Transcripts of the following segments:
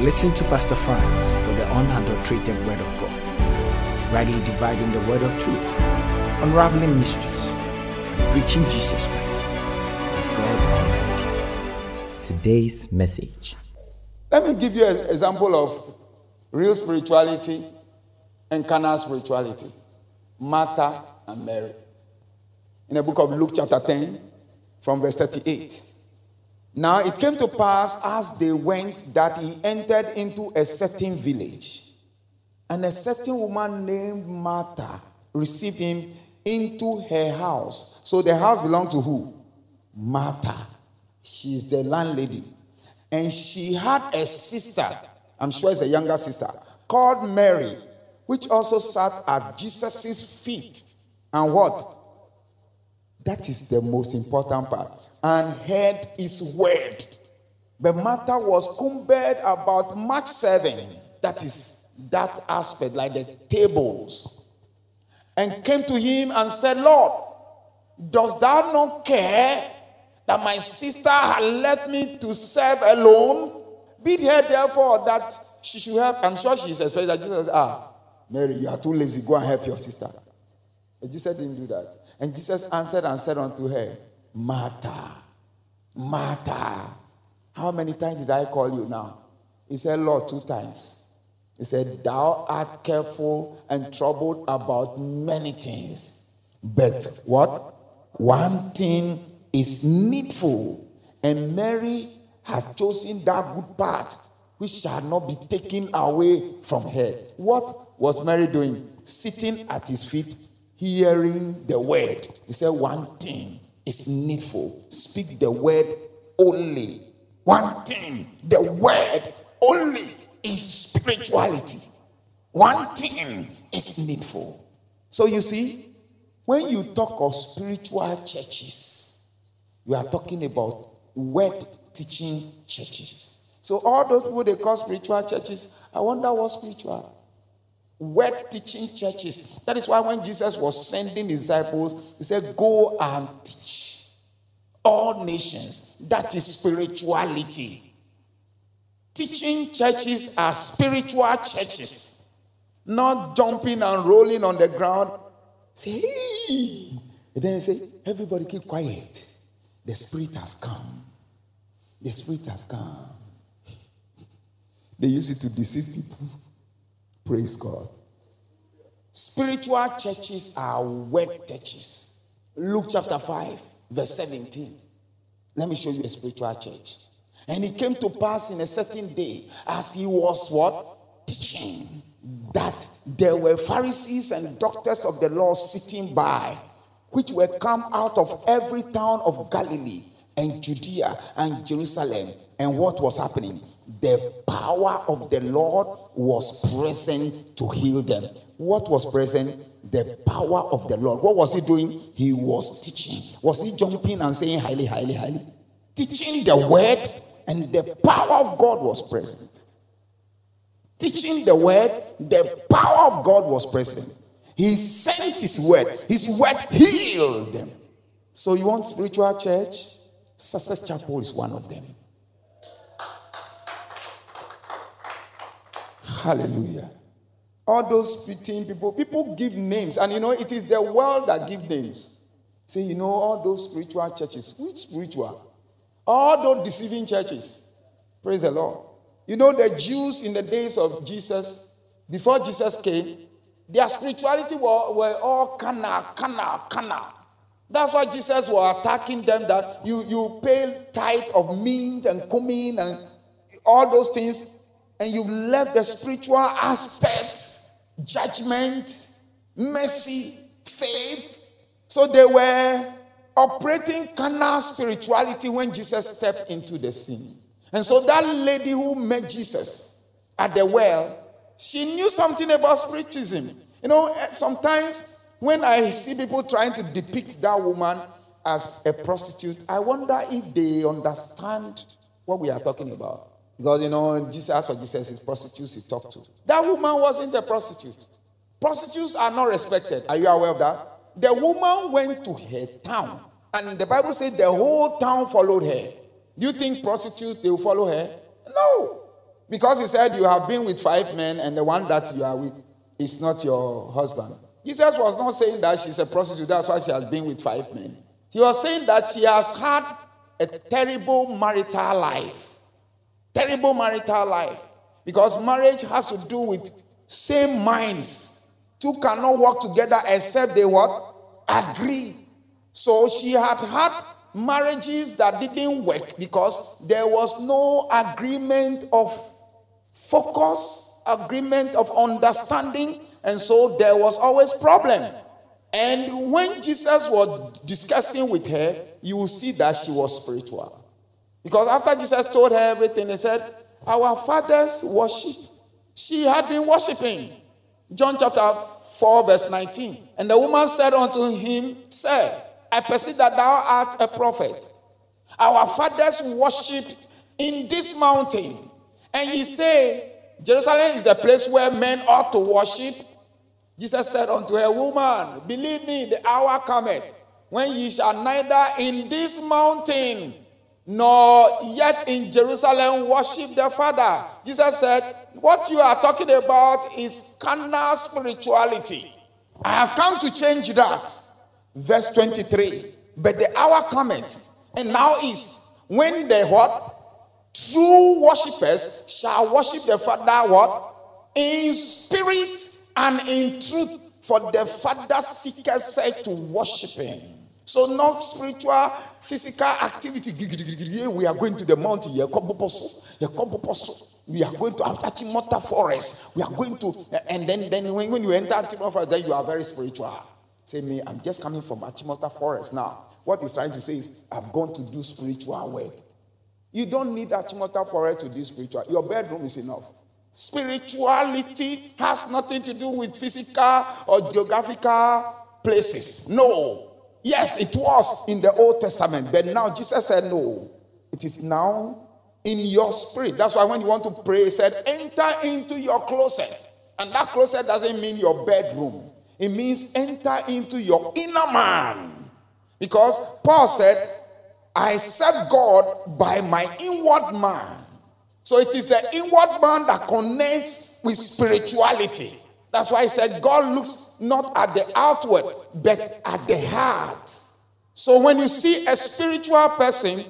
Listen to Pastor Franz for the unadulterated Word of God, rightly dividing the Word of truth, unraveling mysteries, and preaching Jesus Christ as God Almighty. Today's message. Let me give you an example of real spirituality and carnal spirituality Martha and Mary. In the book of Luke, chapter 10, from verse 38. Now it came to pass as they went that he entered into a certain village, and a certain woman named Martha received him into her house. So the house belonged to who? Martha. She's the landlady. And she had a sister, I'm sure it's a younger sister, called Mary, which also sat at Jesus' feet. And what? That is the most important part and heard his word. The Martha was cumbered about much serving. That is that aspect, like the tables. And came to him and said, Lord, does thou not care that my sister had left me to serve alone? Bid her therefore that she should help. I'm sure she's expecting that Jesus Ah, Mary, you are too lazy. Go and help your sister. But Jesus didn't do that. And Jesus answered and said unto her, Martha, Martha. How many times did I call you now? He said, Lord, two times. He said, Thou art careful and troubled about many things. But what? One thing is needful. And Mary had chosen that good part which shall not be taken away from her. What was Mary doing? Sitting at his feet, hearing the word. He said, One thing is needful. Speak the word only. One thing, the word only is spirituality. One thing is needful. So you see, when you talk of spiritual churches, you are talking about word teaching churches. So all those people they call spiritual churches, I wonder what spiritual word teaching churches. That is why when Jesus was sending disciples, he said, Go and teach all nations. That is spirituality. Teaching churches are spiritual churches, not jumping and rolling on the ground. Say, hey. And then say, Everybody keep quiet. The Spirit has come. The Spirit has come. They use it to deceive people. Praise God. Spiritual churches are wet churches. Luke chapter 5, verse 17. Let me show you a spiritual church. And it came to pass in a certain day as he was what? Teaching. That there were Pharisees and doctors of the law sitting by, which were come out of every town of Galilee and Judea and Jerusalem. And what was happening? The power of the Lord was present to heal them. What was present? The power of the Lord. What was he doing? He was teaching. Was he jumping and saying highly, highly, highly? Teaching the word, and the power of God was present. Teaching the word, the power of God was present. He sent his word, his word healed them. So, you want spiritual church? Success Chapel is one of them. Hallelujah. All those spitting people, people give names, and you know, it is the world that give names. Say, you know, all those spiritual churches. Which spiritual? All those deceiving churches. Praise the Lord. You know, the Jews in the days of Jesus, before Jesus came, their spirituality were, were all kana, kana, kana. That's why Jesus was attacking them that you, you pay tithe of mint and cumin and all those things and you left the spiritual aspect, judgment, mercy, faith. So they were operating carnal spirituality when Jesus stepped into the scene. And so that lady who met Jesus at the well, she knew something about spiritism. You know, eh, sometimes when I see people trying to depict that woman as a prostitute, I wonder if they understand what we are talking about. Because, you know, Jesus, for Jesus is prostitutes he talked to. That woman wasn't a prostitute. Prostitutes are not respected. Are you aware of that? The woman went to her town, and the Bible says the whole town followed her. Do you think prostitutes they will follow her? No. Because he said you have been with five men and the one that you are with is not your husband. Jesus was not saying that she's a prostitute, that's why she has been with five men. He was saying that she has had a terrible marital life. Terrible marital life. Because marriage has to do with same minds. Two cannot work together except they what? Agree. So she had had marriages that didn't work because there was no agreement of focus, agreement of understanding, and so there was always problem. And when Jesus was discussing with her, you will see that she was spiritual. Because after Jesus told her everything, he said, Our fathers worship. She had been worshiping. John chapter 4, verse 19. And the woman said unto him, Sir, I perceive that thou art a prophet. Our fathers worshipped in this mountain. And ye say, Jerusalem is the place where men ought to worship. Jesus said unto her, Woman, believe me, the hour cometh when ye shall neither in this mountain nor yet in Jerusalem worship the Father. Jesus said, What you are talking about is carnal spirituality. I have come to change that. Verse 23. But the hour cometh, and now is when the what? True worshippers shall worship the Father what? In spirit and in truth. For the Father seeketh said to worship him. So, not spiritual, physical activity. We are going to the mountain. We are going to Achimota forest. We are going to, and then, then when, you enter Achimota forest, then you are very spiritual. Say me, I'm just coming from Achimota forest now. What he's trying to say is, I've gone to do spiritual work. You don't need Achimota forest to do spiritual. Your bedroom is enough. Spirituality has nothing to do with physical or geographical places. No. Yes, it was in the Old Testament, but now Jesus said no. It is now in your spirit. That's why when you want to pray, he said, enter into your closet. And that closet doesn't mean your bedroom, it means enter into your inner man. Because Paul said, I serve God by my inward man. So it is the inward man that connects with spirituality. That's why I said God looks not at the outward, but at the heart. So when you see a spiritual person,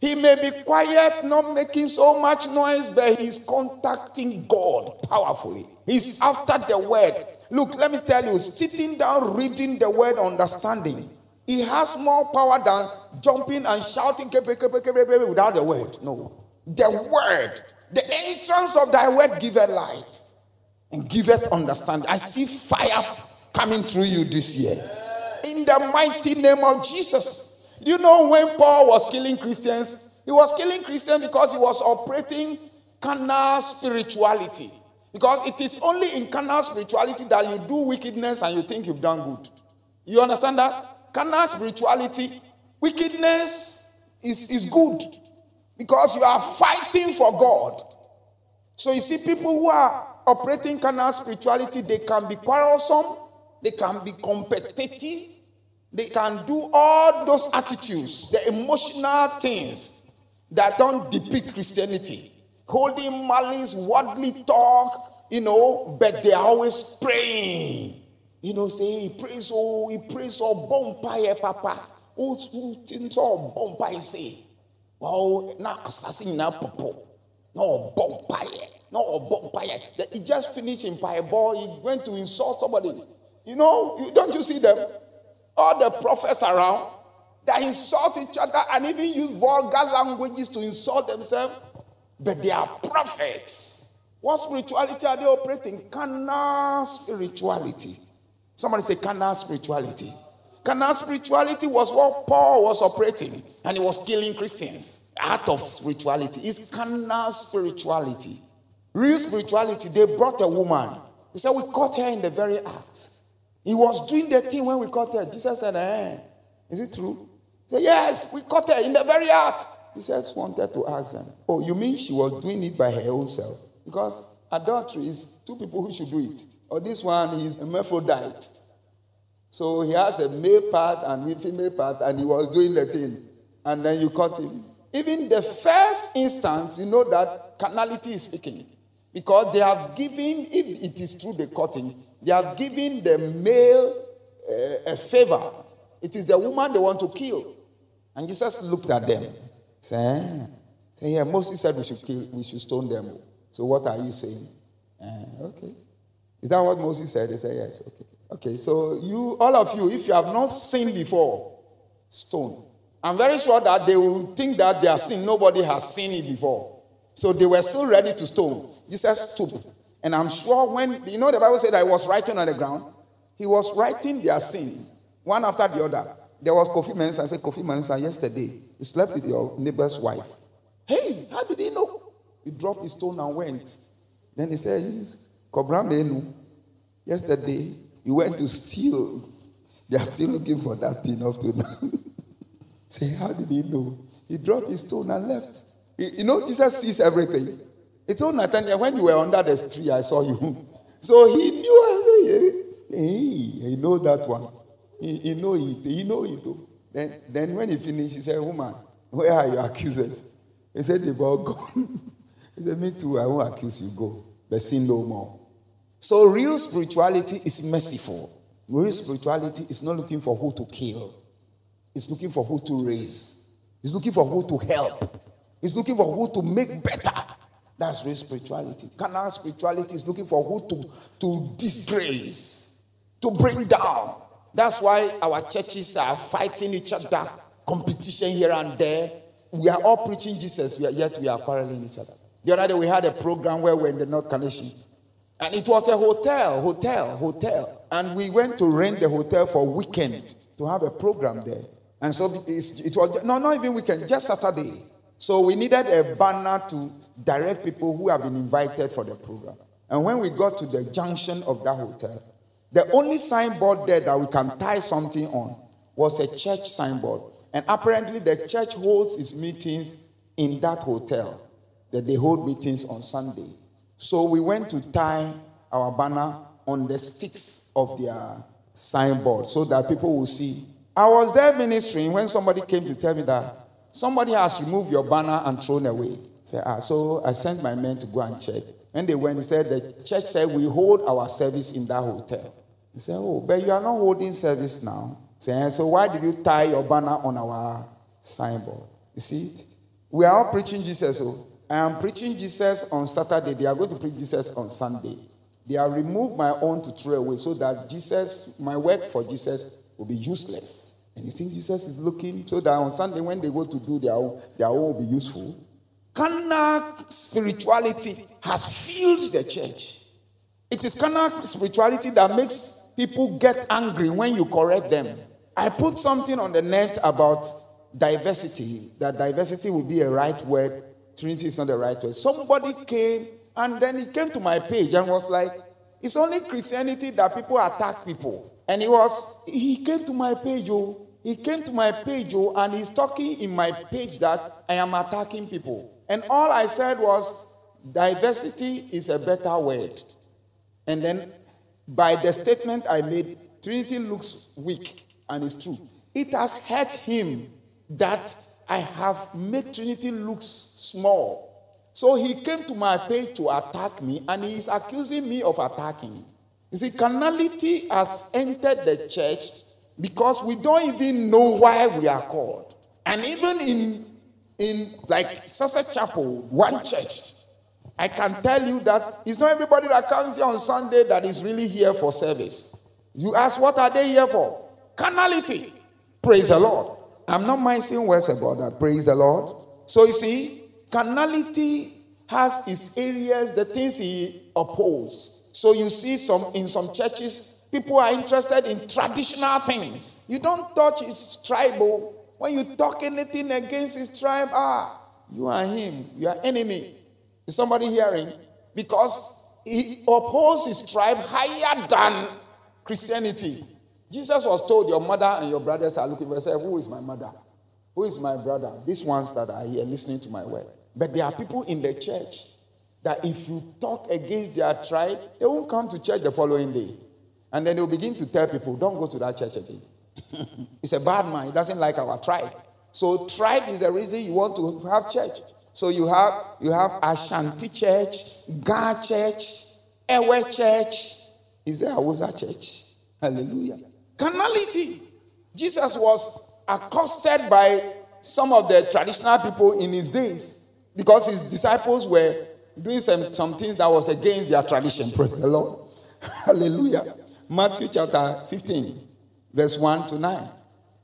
he may be quiet, not making so much noise, but he's contacting God powerfully. He's after the word. Look, let me tell you, sitting down, reading the word, understanding, he has more power than jumping and shouting without the word. No. The word, the entrance of thy word giveth light and giveth understanding. I see fire coming through you this year. In the mighty name of Jesus. Do you know when Paul was killing Christians? He was killing Christians because he was operating carnal spirituality. Because it is only in carnal spirituality that you do wickedness and you think you've done good. You understand that? Carnal spirituality, wickedness is, is good because you are fighting for God. So you see, people who are operating carnal spirituality, they can be quarrelsome, they can be competitive, they can do all those attitudes, the emotional things that don't depict Christianity. Holding malice, worldly talk, you know, but they are always praying. You know, say, he prays, oh, he prays, oh, bonfire, papa. Oh, things, oh, bonfire, say. Well, now assassin now popo. No bonfire. No bonfire. He just finished in ball. He went to insult somebody. You know, don't you see them? All the prophets around, they insult each other and even use vulgar languages to insult themselves. But they are prophets. What spirituality are they operating? Carnal spirituality. Somebody say carnal spirituality. Carnal spirituality was what Paul was operating, and he was killing Christians. Out of spirituality is carnal spirituality. Real spirituality, they brought a woman. He said, We caught her in the very act. He was doing the thing when we caught her. Jesus said, eh, Is it true? He said, Yes, we caught her in the very act. He says, wanted to ask them, Oh, you mean she was doing it by her own self? Because adultery is two people who should do it. Or this one is a hermaphrodite. So he has a male part and a female part, and he was doing the thing. And then you caught him. even the first instance, you know that carnality is speaking. Because they have given, if it is true the cutting, they have given the male uh, a favor. It is the woman they want to kill. And Jesus looked at them. Say, say yeah, Moses said we should kill, we should stone them. So what are you saying? Uh, okay. Is that what Moses said? They said yes. Okay. Okay. So you, all of you, if you have not sinned before, stone. I'm very sure that they will think that they are sin. Nobody has seen it before. So they were still ready to stone. Jesus stooped. And I'm sure when, you know, the Bible said I was writing on the ground. He was writing their sin, one after the other. There was Kofi Mensah. I said, Kofi Mensah, yesterday, you slept with your neighbor's wife. Hey, how did he know? He dropped his stone and went. Then he said, Kobra Menu, yesterday, he went to steal. They are still looking for that thing up to now. Say, how did he know? He dropped his stone and left. You know, Jesus sees everything. He told Nathaniel, when you were under the tree, I saw you. So he knew, hey, he know that one. He, he know it. He know it. Oh. Then, then when he finished, he said, woman, where are your accusers? He said, they've all gone. he said, me too, I won't accuse you. Go. But sin no more. So real spirituality is merciful. Real spirituality is not looking for who to kill. It's looking for who to raise. It's looking for who to help. It's looking for who to make better. That's real spirituality. Carnal spirituality is looking for who to, to disgrace, to bring down. That's why our churches are fighting each other, competition here and there. We are all preaching Jesus, yet we are quarreling each other. The other day we had a program where we were in the North Carnation. And it was a hotel, hotel, hotel. And we went to rent the hotel for weekend to have a program there. And so it was, no, not even weekend, just Saturday. So we needed a banner to direct people who have been invited for the program. And when we got to the junction of that hotel, the only signboard there that we can tie something on was a church signboard. And apparently, the church holds its meetings in that hotel, that they hold meetings on Sunday. So we went to tie our banner on the sticks of their signboard so that people will see. I was there ministering when somebody came to tell me that somebody has removed your banner and thrown away. Say, ah, so I sent my men to go and check. When they went, he said, the church said, we hold our service in that hotel. He said, oh, but you are not holding service now. Say, so why did you tie your banner on our signboard? You see it? We are all preaching Jesus. Oh. I am preaching Jesus on Saturday. They are going to preach Jesus on Sunday. They have removed my own to throw away so that Jesus, my work for Jesus, will be useless. And you think Jesus is looking so that on Sunday when they go to do their own, their own will be useful. Carnal spirituality has filled the church. It is carnal spirituality that makes people get angry when you correct them. I put something on the net about diversity, that diversity will be a right word, Trinity is not the right word. Somebody came and then he came to my page and was like, It's only Christianity that people attack people. And he was, he came to my page, oh, he came to my page, oh, and he's talking in my page that I am attacking people. And all I said was, diversity is a better word. And then by the statement I made, Trinity looks weak, and it's true. It has hurt him that I have made Trinity look small. So he came to my page to attack me, and he is accusing me of attacking. You see, carnality has entered the church because we don't even know why we are called. And even in in like Success Chapel, one church, I can tell you that it's not everybody that comes here on Sunday that is really here for service. You ask, what are they here for? Carnality. Praise the Lord. I'm not minding words about that. Praise the Lord. So you see, carnality has its areas, the things he opposes. So you see some in some churches, people are interested in traditional things. You don't touch his tribal. When you talk anything against his tribe, ah, you are him, you are enemy. Is somebody hearing? Because he opposes his tribe higher than Christianity. Jesus was told, Your mother and your brothers are looking for you. Say, Who is my mother? Who is my brother? These ones that are here listening to my word. But there are people in the church that if you talk against their tribe, they won't come to church the following day. And then they'll begin to tell people, Don't go to that church again. it's a bad man. He doesn't like our tribe. So tribe is the reason you want to have church. So you have you have Ashanti Church, Ga Church, Ewe Church. Is there Awuza Church? Hallelujah. Carnality. Jesus was accosted by some of the traditional people in his days because his disciples were doing some, some things that was against their tradition. Praise the Lord. Hallelujah. Matthew chapter 15, verse 1 to 9.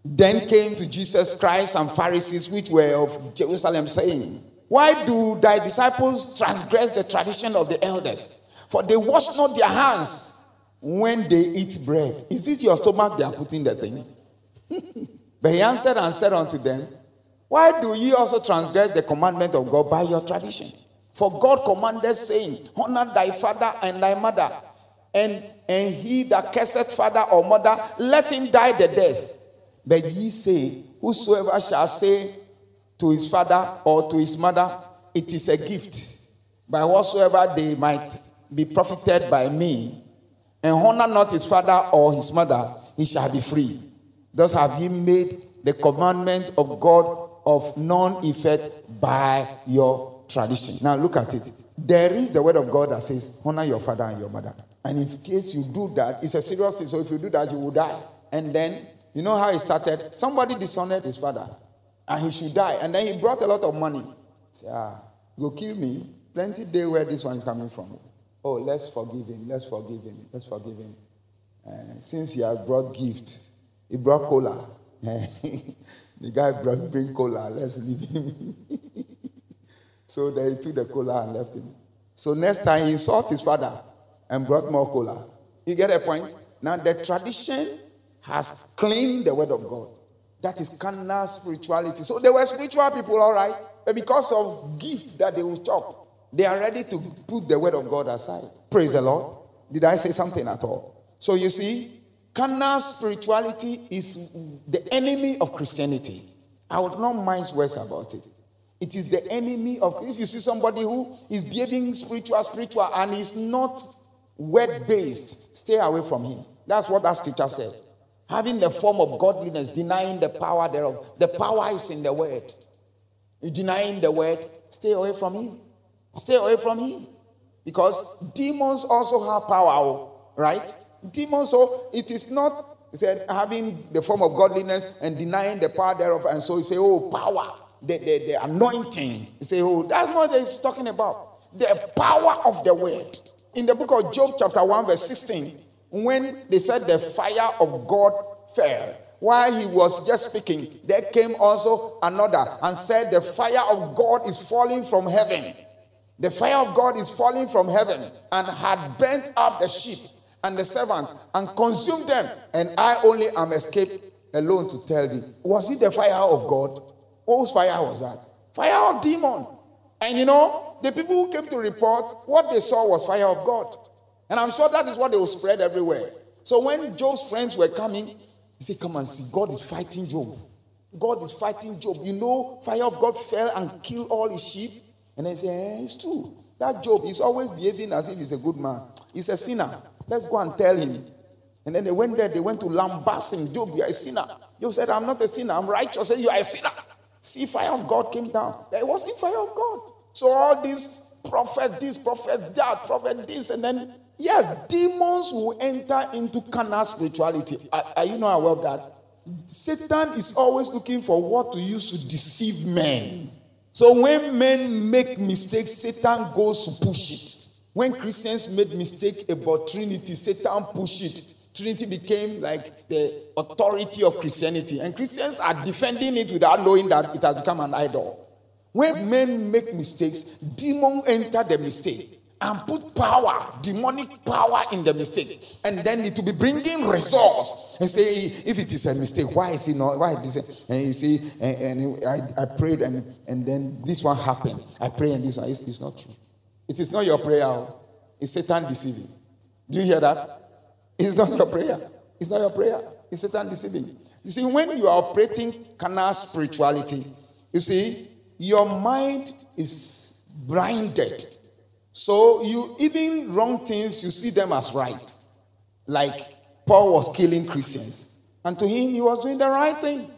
Then came to Jesus Christ and Pharisees which were of Jerusalem, saying, Why do thy disciples transgress the tradition of the elders? For they wash not their hands when they eat bread. Is this your stomach they are putting the thing? but he answered and said unto them, Why do ye also transgress the commandment of God by your tradition? For God commanded, saying, Honor thy father and thy mother, and, and he that curseth father or mother, let him die the death. But ye say, Whosoever shall say to his father or to his mother, It is a gift, by whatsoever they might be profited by me, and honor not his father or his mother, he shall be free. Thus have ye made the commandment of God of non effect by your tradition. Now look at it. There is the word of God that says, honor your father and your mother. And in case you do that, it's a serious thing. So if you do that, you will die. And then you know how it started? Somebody dishonored his father and he should die. And then he brought a lot of money. Say, ah, go kill me. Plenty day where this one is coming from. Oh, let's forgive him. Let's forgive him. Let's forgive him. Uh, since he has brought gift, he brought cola. the guy brought bring cola. Let's leave him. so they took the cola and left him. So next time he insulted his father and brought more cola. You get a point? Now the tradition has claimed the word of God. That is carnal spirituality. So they were spiritual people, all right. But because of gifts that they will chop, they are ready to put the word of God aside. Praise the Lord. Did I say something at all? So you see, carnal spirituality is the enemy of Christianity. I would not mind words about it. It is the enemy of if you see somebody who is behaving spiritual, spiritual, and is not word based, stay away from him. That's what that scripture said having the form of godliness, denying the power thereof. The power is in the word. You denying the word, stay away from him. Stay away from him. Because demons also have power, oh, right? Demons, so it is not said having the form of godliness and denying the power thereof. And so you say, oh, power, the, the, the anointing. You say, oh, that's not what he's talking about. The power of the word. In the book of Job, chapter 1, verse 16, when they said the fire of God fell, while he was just speaking, there came also another and said, The fire of God is falling from heaven. The fire of God is falling from heaven and had burnt up the sheep and the servant and consumed them. And I only am escaped alone to tell thee. Was it the fire of God? Whose fire was that? Fire of demon. And you know, the people who came to report, what they saw was fire of God. And I'm sure that is what they will spread everywhere. So when Job's friends were coming, he said, Come and see, God is fighting Job. God is fighting Job. You know, fire of God fell and killed all his sheep. And they say, eh, It's true. That Job is always behaving as if he's a good man. He's a sinner. Let's go and tell him. And then they went there, they went to lambast him. Job, you are a sinner. Job said, I'm not a sinner, I'm righteous. Said, You are a sinner. See, fire of God came down. There wasn't fire of God. So all these prophet, this prophet, that prophet, this, and then Yes, demons will enter into carnal spirituality. Are, are you not aware of that? Satan is always looking for what to use to deceive men. So when men make mistakes, Satan goes to push it. When Christians made mistake about Trinity, Satan pushed it. Trinity became like the authority of Christianity, and Christians are defending it without knowing that it has become an idol. When men make mistakes, demon enter the mistake and put power, demonic power in the mistake. And then it will be bringing results. And say, if it is a mistake, why is it not? Why is it? And you see, and, and I, I prayed and, and then this one happened. I pray and this one, it's, it's not true. It is not your prayer. Oh. It's Satan deceiving. Do you hear that? It's not your prayer. It's not your prayer. It's Satan deceiving. You see, when you are operating carnal spirituality, you see, your mind is blinded so you even wrong things, you see them as right. Like Paul was killing Christians. And to him, he was doing the right thing.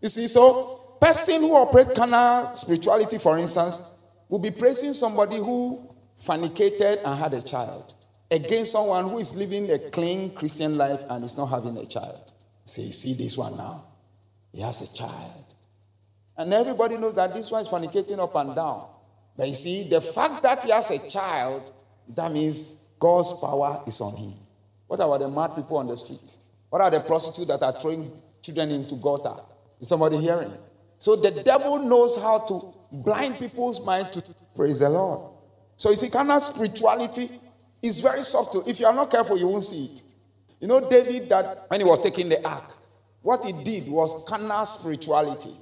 You see, so person who operates carnal spirituality, for instance, will be praising somebody who fornicated and had a child against someone who is living a clean Christian life and is not having a child. Say, you see this one now? He has a child. And everybody knows that this one is fornicating up and down. But you see, the fact that he has a child, that means God's power is on him. What about the mad people on the street? What are the prostitutes that are throwing children into gutter? Is somebody hearing? So the devil knows how to blind people's mind to praise the Lord. So you see, carnal spirituality is very subtle. If you are not careful, you won't see it. You know, David, that when he was taking the ark, what he did was carnal spirituality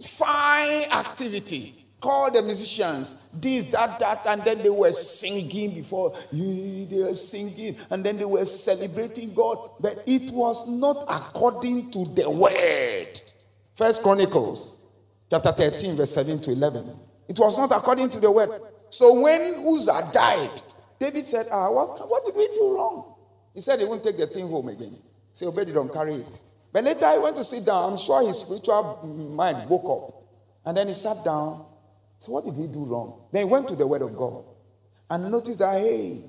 fine activity. Call the musicians, this, that, that, and then they were singing before. They were singing, and then they were celebrating God. But it was not according to the word. First Chronicles, chapter 13, verse 7 to 11. It was not according to the word. So when Uzzah died, David said, Ah, what, what did we do wrong? He said he won't take the thing home again. Say, Obedi, don't carry it. But later he went to sit down. I'm sure his spiritual mind woke up. And then he sat down. So, what did he do wrong? Then he went to the Word of God and noticed that, hey,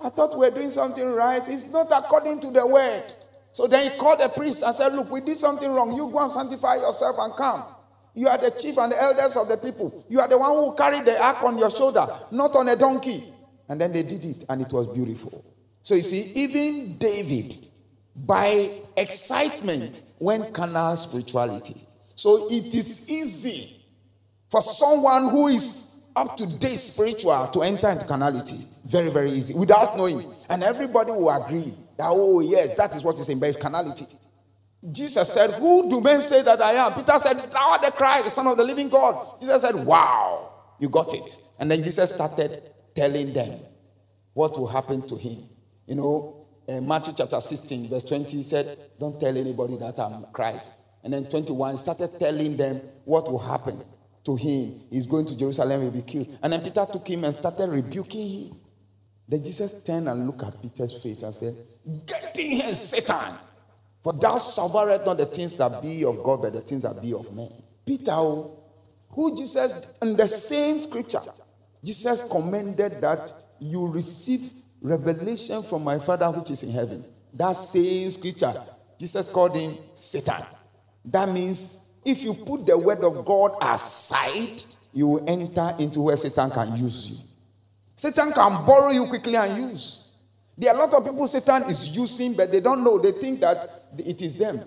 I thought we were doing something right. It's not according to the Word. So then he called the priest and said, Look, we did something wrong. You go and sanctify yourself and come. You are the chief and the elders of the people. You are the one who carried the ark on your shoulder, not on a donkey. And then they did it, and it was beautiful. So you see, even David by excitement when carnal spirituality. So it is easy for someone who is up to date spiritual to enter into carnality. Very, very easy without knowing. And everybody will agree that, oh, yes, that is what is in base carnality. Jesus said, Who do men say that I am? Peter said, Thou art the Christ, the Son of the living God. Jesus said, Wow, you got it. And then Jesus started telling them what will happen to him. You know, uh, Matthew chapter 16, verse 20, he said, Don't tell anybody that I'm Christ. And then 21, started telling them what will happen to him. He's going to Jerusalem, he'll be killed. And then Peter took him and started rebuking him. Then Jesus turned and looked at Peter's face and said, Get in here, Satan! For thou sufferest not the things that be of God, but the things that be of men. Peter, who Jesus, in the same scripture, Jesus commended that you receive revelation from my Father which is in heaven. That same scripture, Jesus called him Satan. That means if you put the word of God aside, you will enter into where Satan can use you. Satan can borrow you quickly and use. There are a lot of people Satan is using, but they don't know. They think that it is them.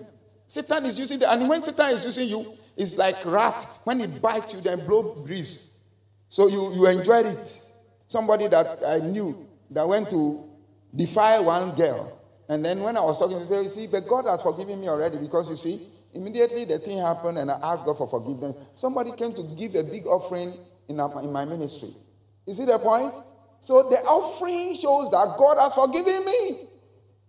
Satan is using them. And when Satan is using you, it's like rat. When he bites you, then blow breeze. So you, you enjoyed it. Somebody that I knew that went to defy one girl. And then when I was talking, he said, You see, but God has forgiven me already because you see, immediately the thing happened and I asked God for forgiveness. Somebody came to give a big offering in, in my ministry. You see the point? So the offering shows that God has forgiven me.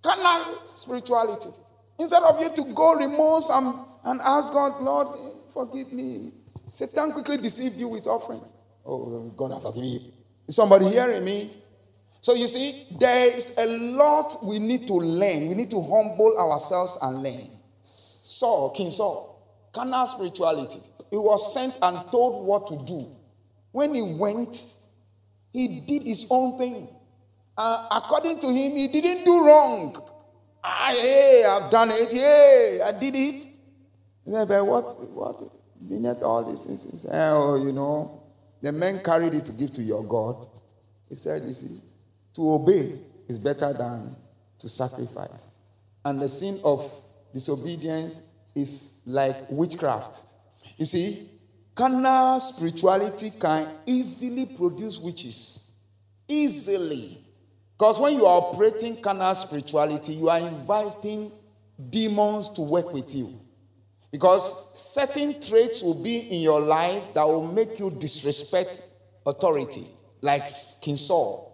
Carnal spirituality. Instead of you to go remorse and, and ask God, Lord, forgive me. Satan quickly deceived you with offering. Oh, God has forgiven you. Is somebody hearing me? So you see, there is a lot we need to learn. We need to humble ourselves and learn. Saul, King Saul, carnal spirituality. He was sent and told what to do. When he went, he did his own thing. Uh, according to him, he didn't do wrong. Ah, hey, I've done it. Yeah, I did it. He said, but what, what, beneath all this, he said, oh, you know, the men carried it to give to your God. He said, you see, to obey is better than to sacrifice. And the sin of disobedience is like witchcraft. You see, carnal spirituality can easily produce witches. Easily. Because when you are operating carnal spirituality, you are inviting demons to work with you. Because certain traits will be in your life that will make you disrespect authority, like King Saul.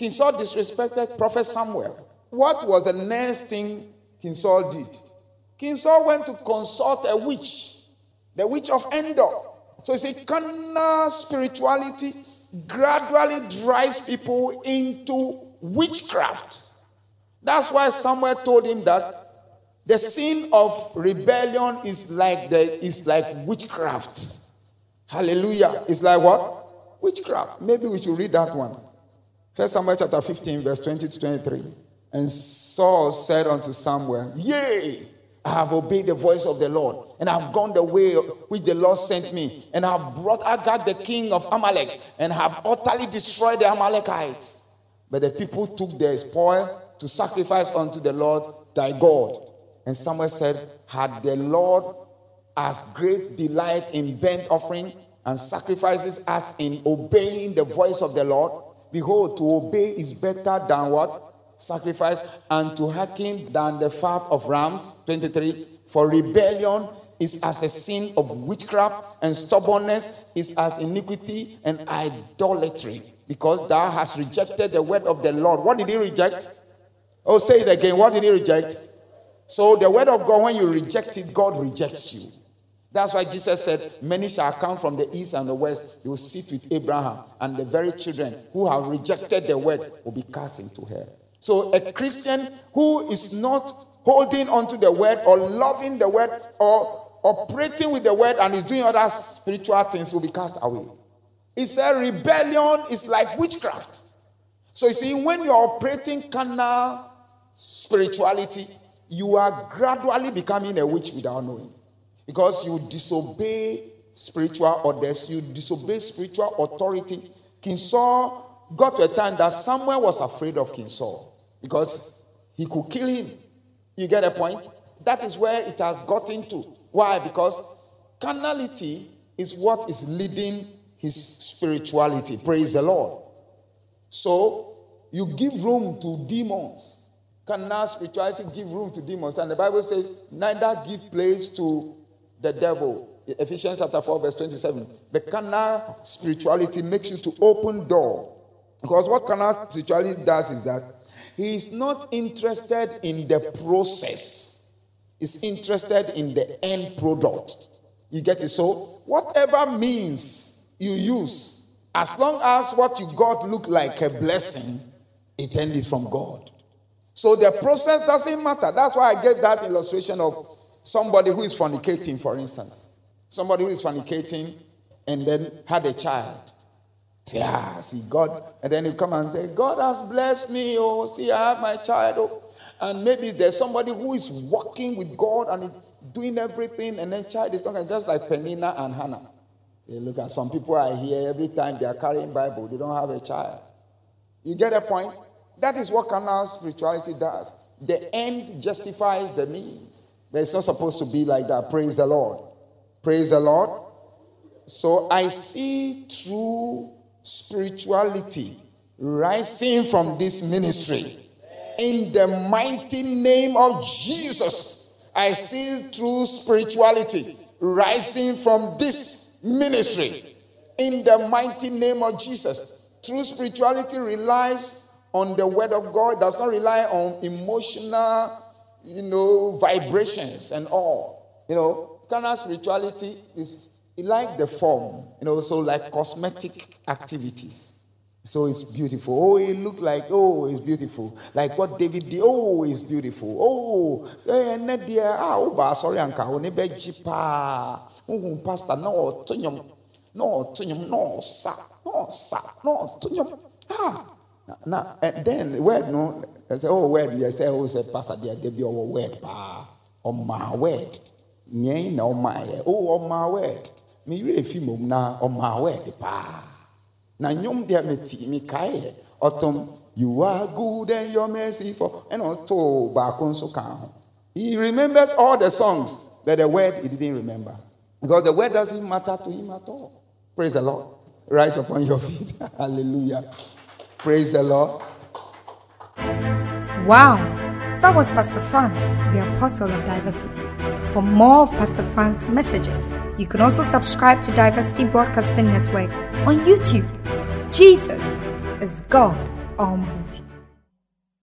King Saul disrespected Prophet Samuel. What was the next thing King Saul did? King Saul went to consult a witch, the witch of Endor. So you see, carnal spirituality gradually drives people into witchcraft. That's why Samuel told him that The sin of rebellion is like the is like witchcraft. Hallelujah. It's like what? Witchcraft. Maybe we should read that one. First Samuel chapter 15, verse 20 to 23. And Saul said unto Samuel, Yea, I have obeyed the voice of the Lord, and I have gone the way which the Lord sent me, and I have brought Agag the king of Amalek, and have utterly destroyed the Amalekites. But the people took their spoil to sacrifice unto the Lord thy God. And Samuel said, Had the Lord as great delight in burnt offering and sacrifices as in obeying the voice of the Lord? Behold, to obey is better than what? Sacrifice, and to hearken than the fat of rams. 23. For rebellion is as a sin of witchcraft, and stubbornness is as iniquity and idolatry. Because thou hast rejected the word of the Lord. What did he reject? Oh, say it again. What did he reject? So, the word of God, when you reject it, God rejects you. That's why Jesus said, Many shall come from the east and the west. You will sit with Abraham, and the very children who have rejected the word will be cast into hell. So, a Christian who is not holding onto the word or loving the word or operating with the word and is doing other spiritual things will be cast away. He said, Rebellion is like witchcraft. So, you see, when you're operating carnal spirituality, you are gradually becoming a witch without knowing. Because you disobey spiritual orders, you disobey spiritual authority. King Saul got to a time that Samuel was afraid of King Saul because he could kill him. You get a point? That is where it has gotten to. Why? Because carnality is what is leading his spirituality. Praise the Lord. So you give room to demons carnal spirituality give room to demons. And the Bible says, neither give place to the devil. Ephesians chapter 4, verse 27. The carnal spirituality makes you to open door. Because what carnal spirituality does is that he is not interested in the process, he's interested in the end product. You get it? So, whatever means you use, as long as what you got look like a blessing, it ends from God. So the process doesn't matter. That's why I gave that illustration of somebody who is fornicating, for instance. Somebody who is fornicating and then had a child. Say, ah, see, God. And then you come and say, God has blessed me. Oh, see, I have my child. Oh. And maybe there's somebody who is walking with God and doing everything, and then child is talking just like Penina and Hannah. Say, look at some people I hear every time they are carrying Bible, they don't have a child. You get a point? That is what carnal spirituality does. The end justifies the means. But it's not supposed to be like that. Praise the Lord. Praise the Lord. So I see true spirituality rising from this ministry. In the mighty name of Jesus, I see true spirituality rising from this ministry. In the mighty name of Jesus, true spirituality relies on the word of God, does not rely on emotional, you know, vibrations and all. You know, carnal spirituality is like the form, you know, so like cosmetic activities. So it's beautiful. Oh, it looked like, oh, it's beautiful. Like what David did. Oh, it's beautiful. Oh, eh, Nadia, ah, oh, sorry, Uncle, oh, nebe jipa. Oh, pastor, no, tunyum, no, tunyum, no, sa, no, sa, no, tunyum. Ah, now, and eh, then word no, I say, oh, word, you say, oh, say, Pastor, there, there be our word, pa, on my word. Nye na oh, on my, oh, my word. Me re fi mom na my word, pa. Na nyom there me ti me kai, autumn, you are good and your mercy for, and also back so kan. He remembers all the songs, but the word he didn't remember. Because the word doesn't matter to him at all. Praise the Lord. Rise upon your feet. Hallelujah. Praise the Lord. Wow, that was Pastor Franz, the Apostle of Diversity. For more of Pastor Franz's messages, you can also subscribe to Diversity Broadcasting Network on YouTube. Jesus is God Almighty.